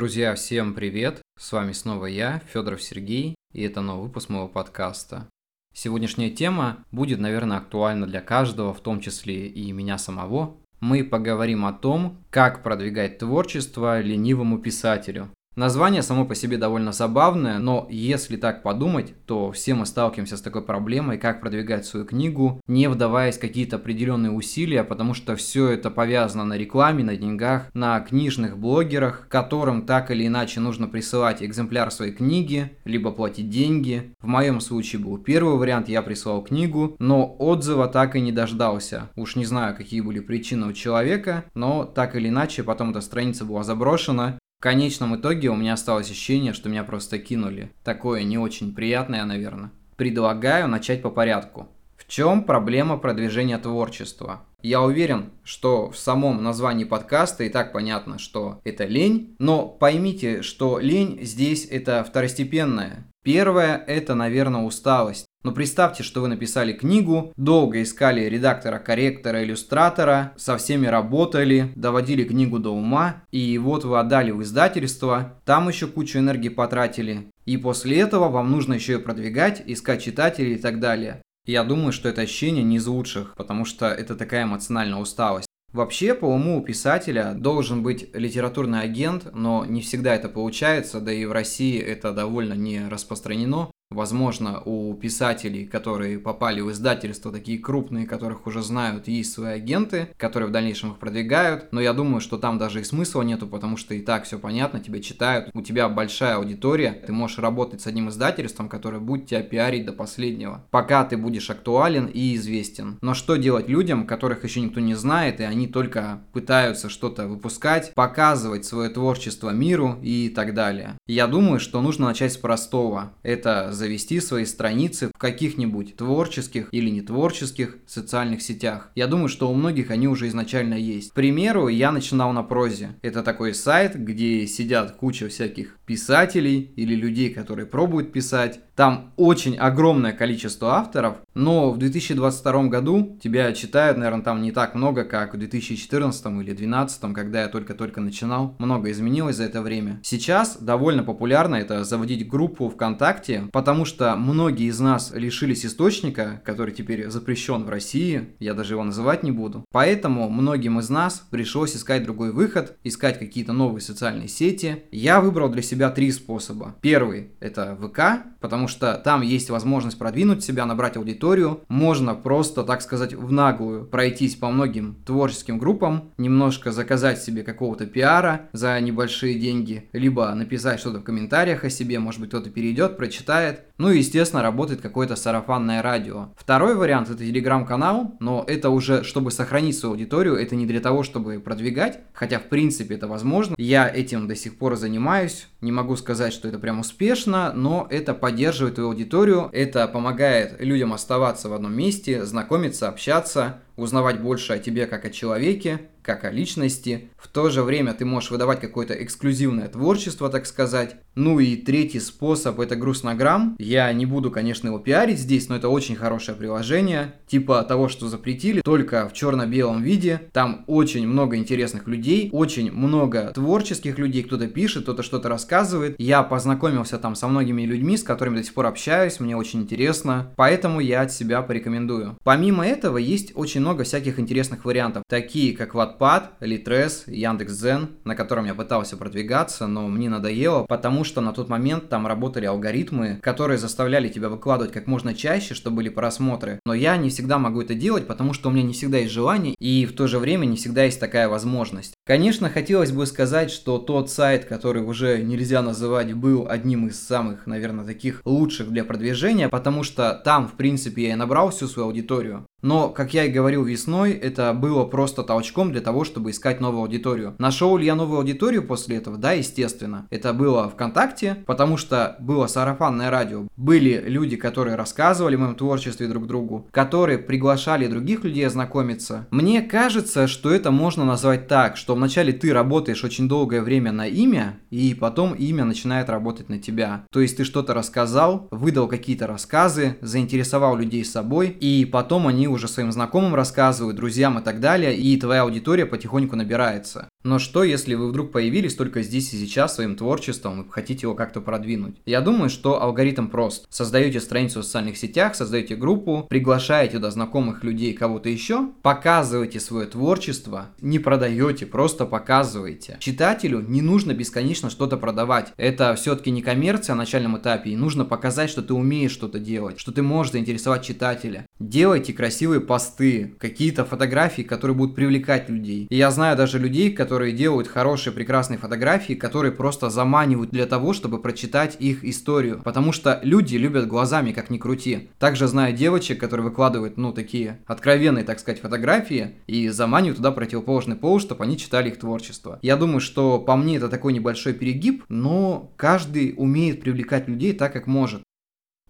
Друзья, всем привет! С вами снова я, Федоров Сергей, и это новый выпуск моего подкаста. Сегодняшняя тема будет, наверное, актуальна для каждого, в том числе и меня самого. Мы поговорим о том, как продвигать творчество ленивому писателю. Название само по себе довольно забавное, но если так подумать, то все мы сталкиваемся с такой проблемой, как продвигать свою книгу, не вдаваясь в какие-то определенные усилия, потому что все это повязано на рекламе, на деньгах, на книжных блогерах, которым так или иначе нужно присылать экземпляр своей книги, либо платить деньги. В моем случае был первый вариант, я прислал книгу, но отзыва так и не дождался. Уж не знаю, какие были причины у человека, но так или иначе потом эта страница была заброшена, в конечном итоге у меня осталось ощущение, что меня просто кинули. Такое не очень приятное, наверное. Предлагаю начать по порядку. В чем проблема продвижения творчества? Я уверен, что в самом названии подкаста и так понятно, что это лень, но поймите, что лень здесь это второстепенное. Первое – это, наверное, усталость. Но представьте, что вы написали книгу, долго искали редактора, корректора, иллюстратора, со всеми работали, доводили книгу до ума, и вот вы отдали в издательство, там еще кучу энергии потратили, и после этого вам нужно еще и продвигать, искать читателей и так далее. Я думаю, что это ощущение не из лучших, потому что это такая эмоциональная усталость. Вообще, по уму у писателя должен быть литературный агент, но не всегда это получается, да и в России это довольно не распространено. Возможно, у писателей, которые попали в издательство, такие крупные, которых уже знают, есть свои агенты, которые в дальнейшем их продвигают. Но я думаю, что там даже и смысла нету, потому что и так все понятно, тебя читают, у тебя большая аудитория, ты можешь работать с одним издательством, которое будет тебя пиарить до последнего, пока ты будешь актуален и известен. Но что делать людям, которых еще никто не знает, и они только пытаются что-то выпускать, показывать свое творчество миру и так далее. Я думаю, что нужно начать с простого. Это завести свои страницы в каких-нибудь творческих или нетворческих социальных сетях. Я думаю, что у многих они уже изначально есть. К примеру, я начинал на прозе. Это такой сайт, где сидят куча всяких писателей или людей, которые пробуют писать. Там очень огромное количество авторов, но в 2022 году тебя читают, наверное, там не так много, как в 2014 или 2012, когда я только-только начинал. Много изменилось за это время. Сейчас довольно популярно это заводить группу ВКонтакте, потому что многие из нас лишились источника, который теперь запрещен в России, я даже его называть не буду. Поэтому многим из нас пришлось искать другой выход, искать какие-то новые социальные сети. Я выбрал для себя три способа. Первый – это ВК, потому что там есть возможность продвинуть себя, набрать аудиторию. Можно просто, так сказать, в наглую пройтись по многим творческим группам, немножко заказать себе какого-то пиара за небольшие деньги, либо написать что-то в комментариях о себе, может быть, кто-то перейдет, прочитает. Ну и, естественно, работает какое-то сарафанное радио. Второй вариант – это телеграм-канал, но это уже, чтобы сохранить свою аудиторию, это не для того, чтобы продвигать, хотя, в принципе, это возможно. Я этим до сих пор занимаюсь, не могу сказать, что это прям успешно, но это поддерживает твою аудиторию, это помогает людям оставаться в одном месте, знакомиться, общаться, узнавать больше о тебе как о человеке, как о личности. В то же время ты можешь выдавать какое-то эксклюзивное творчество, так сказать. Ну и третий способ это Грустнограмм. Я не буду, конечно, его пиарить здесь, но это очень хорошее приложение. Типа того, что запретили, только в черно-белом виде. Там очень много интересных людей, очень много творческих людей. Кто-то пишет, кто-то что-то рассказывает. Я познакомился там со многими людьми, с которыми до сих пор общаюсь, мне очень интересно. Поэтому я от себя порекомендую. Помимо этого, есть очень много всяких интересных вариантов, такие как Wattpad, Litres, Яндекс.Зен, на котором я пытался продвигаться, но мне надоело, потому что на тот момент там работали алгоритмы, которые заставляли тебя выкладывать как можно чаще, чтобы были просмотры. Но я не всегда могу это делать, потому что у меня не всегда есть желание, и в то же время не всегда есть такая возможность. Конечно, хотелось бы сказать, что тот сайт, который уже нельзя называть, был одним из самых, наверное, таких лучших для продвижения, потому что там, в принципе, я и набрал всю свою аудиторию. Но, как я и говорил весной, это было просто толчком для того, чтобы искать новую аудиторию. Нашел ли я новую аудиторию после этого? Да, естественно. Это было ВКонтакте, потому что было сарафанное радио. Были люди, которые рассказывали о моем творчестве друг другу, которые приглашали других людей ознакомиться. Мне кажется, что это можно назвать так, что вначале ты работаешь очень долгое время на имя, и потом имя начинает работать на тебя. То есть ты что-то рассказал, выдал какие-то рассказы, заинтересовал людей собой, и потом они уже своим знакомым рассказывают, друзьям и так далее, и твоя аудитория потихоньку набирается. Но что, если вы вдруг появились только здесь и сейчас своим творчеством и хотите его как-то продвинуть? Я думаю, что алгоритм прост. Создаете страницу в социальных сетях, создаете группу, приглашаете туда знакомых людей, кого-то еще, показываете свое творчество, не продаете, просто показываете. Читателю не нужно бесконечно что-то продавать. Это все-таки не коммерция на начальном этапе, и нужно показать, что ты умеешь что-то делать, что ты можешь заинтересовать читателя. Делайте красивые посты, какие-то фотографии, которые будут привлекать людей. И я знаю даже людей, которые делают хорошие, прекрасные фотографии, которые просто заманивают для того, чтобы прочитать их историю. Потому что люди любят глазами, как ни крути. Также знаю девочек, которые выкладывают, ну, такие откровенные, так сказать, фотографии и заманивают туда противоположный пол, чтобы они читали их творчество. Я думаю, что по мне это такой небольшой перегиб, но каждый умеет привлекать людей так, как может.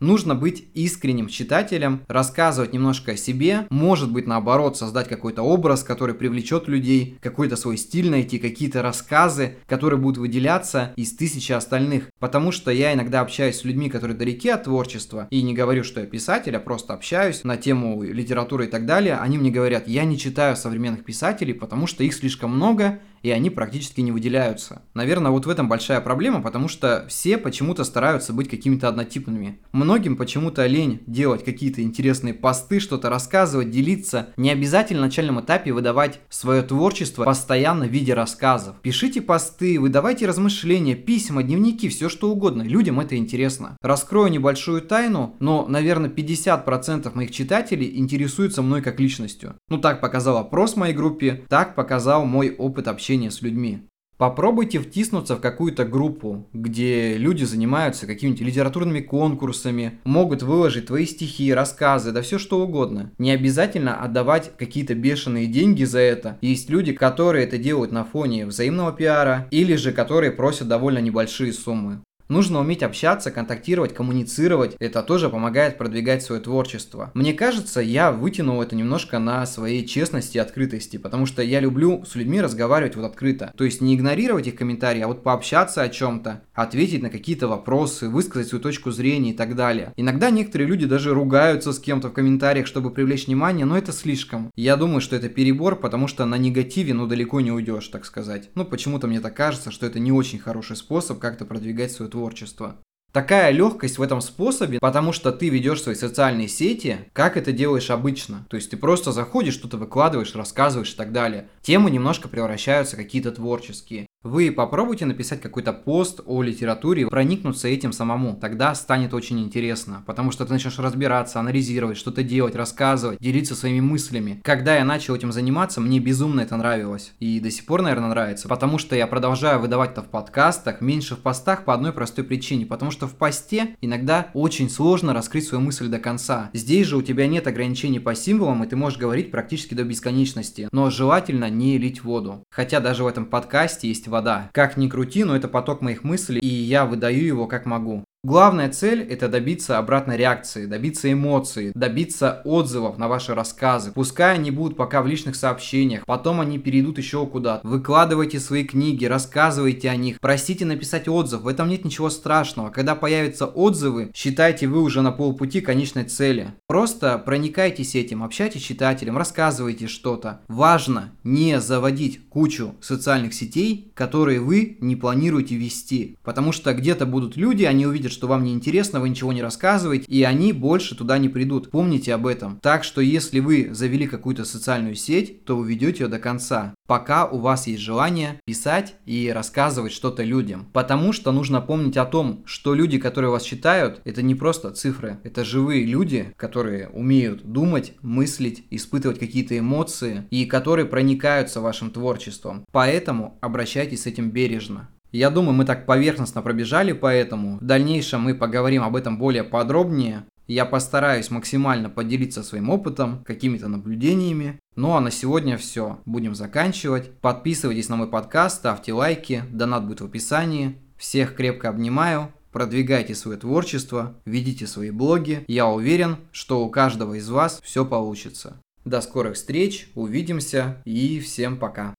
Нужно быть искренним читателем, рассказывать немножко о себе, может быть наоборот создать какой-то образ, который привлечет людей, какой-то свой стиль найти, какие-то рассказы, которые будут выделяться из тысячи остальных. Потому что я иногда общаюсь с людьми, которые далеки от творчества, и не говорю, что я писатель, а просто общаюсь на тему литературы и так далее. Они мне говорят, я не читаю современных писателей, потому что их слишком много, и они практически не выделяются. Наверное, вот в этом большая проблема, потому что все почему-то стараются быть какими-то однотипными. Многим почему-то лень делать какие-то интересные посты, что-то рассказывать, делиться. Не обязательно на начальном этапе выдавать свое творчество постоянно в виде рассказов. Пишите посты, выдавайте размышления, письма, дневники, все что угодно. Людям это интересно. Раскрою небольшую тайну, но, наверное, 50% моих читателей интересуются мной как личностью. Ну так показал опрос в моей группе, так показал мой опыт общения с людьми. Попробуйте втиснуться в какую-то группу, где люди занимаются какими-нибудь литературными конкурсами, могут выложить твои стихи, рассказы, да все что угодно. Не обязательно отдавать какие-то бешеные деньги за это. Есть люди, которые это делают на фоне взаимного пиара, или же которые просят довольно небольшие суммы. Нужно уметь общаться, контактировать, коммуницировать. Это тоже помогает продвигать свое творчество. Мне кажется, я вытянул это немножко на своей честности и открытости, потому что я люблю с людьми разговаривать вот открыто. То есть не игнорировать их комментарии, а вот пообщаться о чем-то, ответить на какие-то вопросы, высказать свою точку зрения и так далее. Иногда некоторые люди даже ругаются с кем-то в комментариях, чтобы привлечь внимание, но это слишком. Я думаю, что это перебор, потому что на негативе, ну, далеко не уйдешь, так сказать. Ну, почему-то мне так кажется, что это не очень хороший способ как-то продвигать свое творчество творчества. Такая легкость в этом способе, потому что ты ведешь свои социальные сети, как это делаешь обычно. То есть ты просто заходишь, что-то выкладываешь, рассказываешь и так далее. Темы немножко превращаются какие-то творческие. Вы попробуйте написать какой-то пост о литературе, проникнуться этим самому. Тогда станет очень интересно, потому что ты начнешь разбираться, анализировать, что-то делать, рассказывать, делиться своими мыслями. Когда я начал этим заниматься, мне безумно это нравилось. И до сих пор, наверное, нравится, потому что я продолжаю выдавать это в подкастах, меньше в постах по одной простой причине, потому что в посте иногда очень сложно раскрыть свою мысль до конца. Здесь же у тебя нет ограничений по символам, и ты можешь говорить практически до бесконечности, но желательно не лить воду. Хотя даже в этом подкасте есть вода. Как ни крути, но это поток моих мыслей, и я выдаю его как могу. Главная цель – это добиться обратной реакции, добиться эмоций, добиться отзывов на ваши рассказы. Пускай они будут пока в личных сообщениях, потом они перейдут еще куда-то. Выкладывайте свои книги, рассказывайте о них, просите написать отзыв, в этом нет ничего страшного. Когда появятся отзывы, считайте вы уже на полпути конечной цели. Просто проникайтесь этим, общайтесь с читателем, рассказывайте что-то. Важно не заводить кучу социальных сетей, которые вы не планируете вести, потому что где-то будут люди, они увидят видят, что вам не интересно, вы ничего не рассказываете, и они больше туда не придут. Помните об этом. Так что если вы завели какую-то социальную сеть, то вы ведете ее до конца, пока у вас есть желание писать и рассказывать что-то людям. Потому что нужно помнить о том, что люди, которые вас читают, это не просто цифры, это живые люди, которые умеют думать, мыслить, испытывать какие-то эмоции и которые проникаются вашим творчеством. Поэтому обращайтесь с этим бережно. Я думаю, мы так поверхностно пробежали по этому. В дальнейшем мы поговорим об этом более подробнее. Я постараюсь максимально поделиться своим опытом, какими-то наблюдениями. Ну а на сегодня все. Будем заканчивать. Подписывайтесь на мой подкаст, ставьте лайки, донат будет в описании. Всех крепко обнимаю. Продвигайте свое творчество, ведите свои блоги. Я уверен, что у каждого из вас все получится. До скорых встреч, увидимся и всем пока.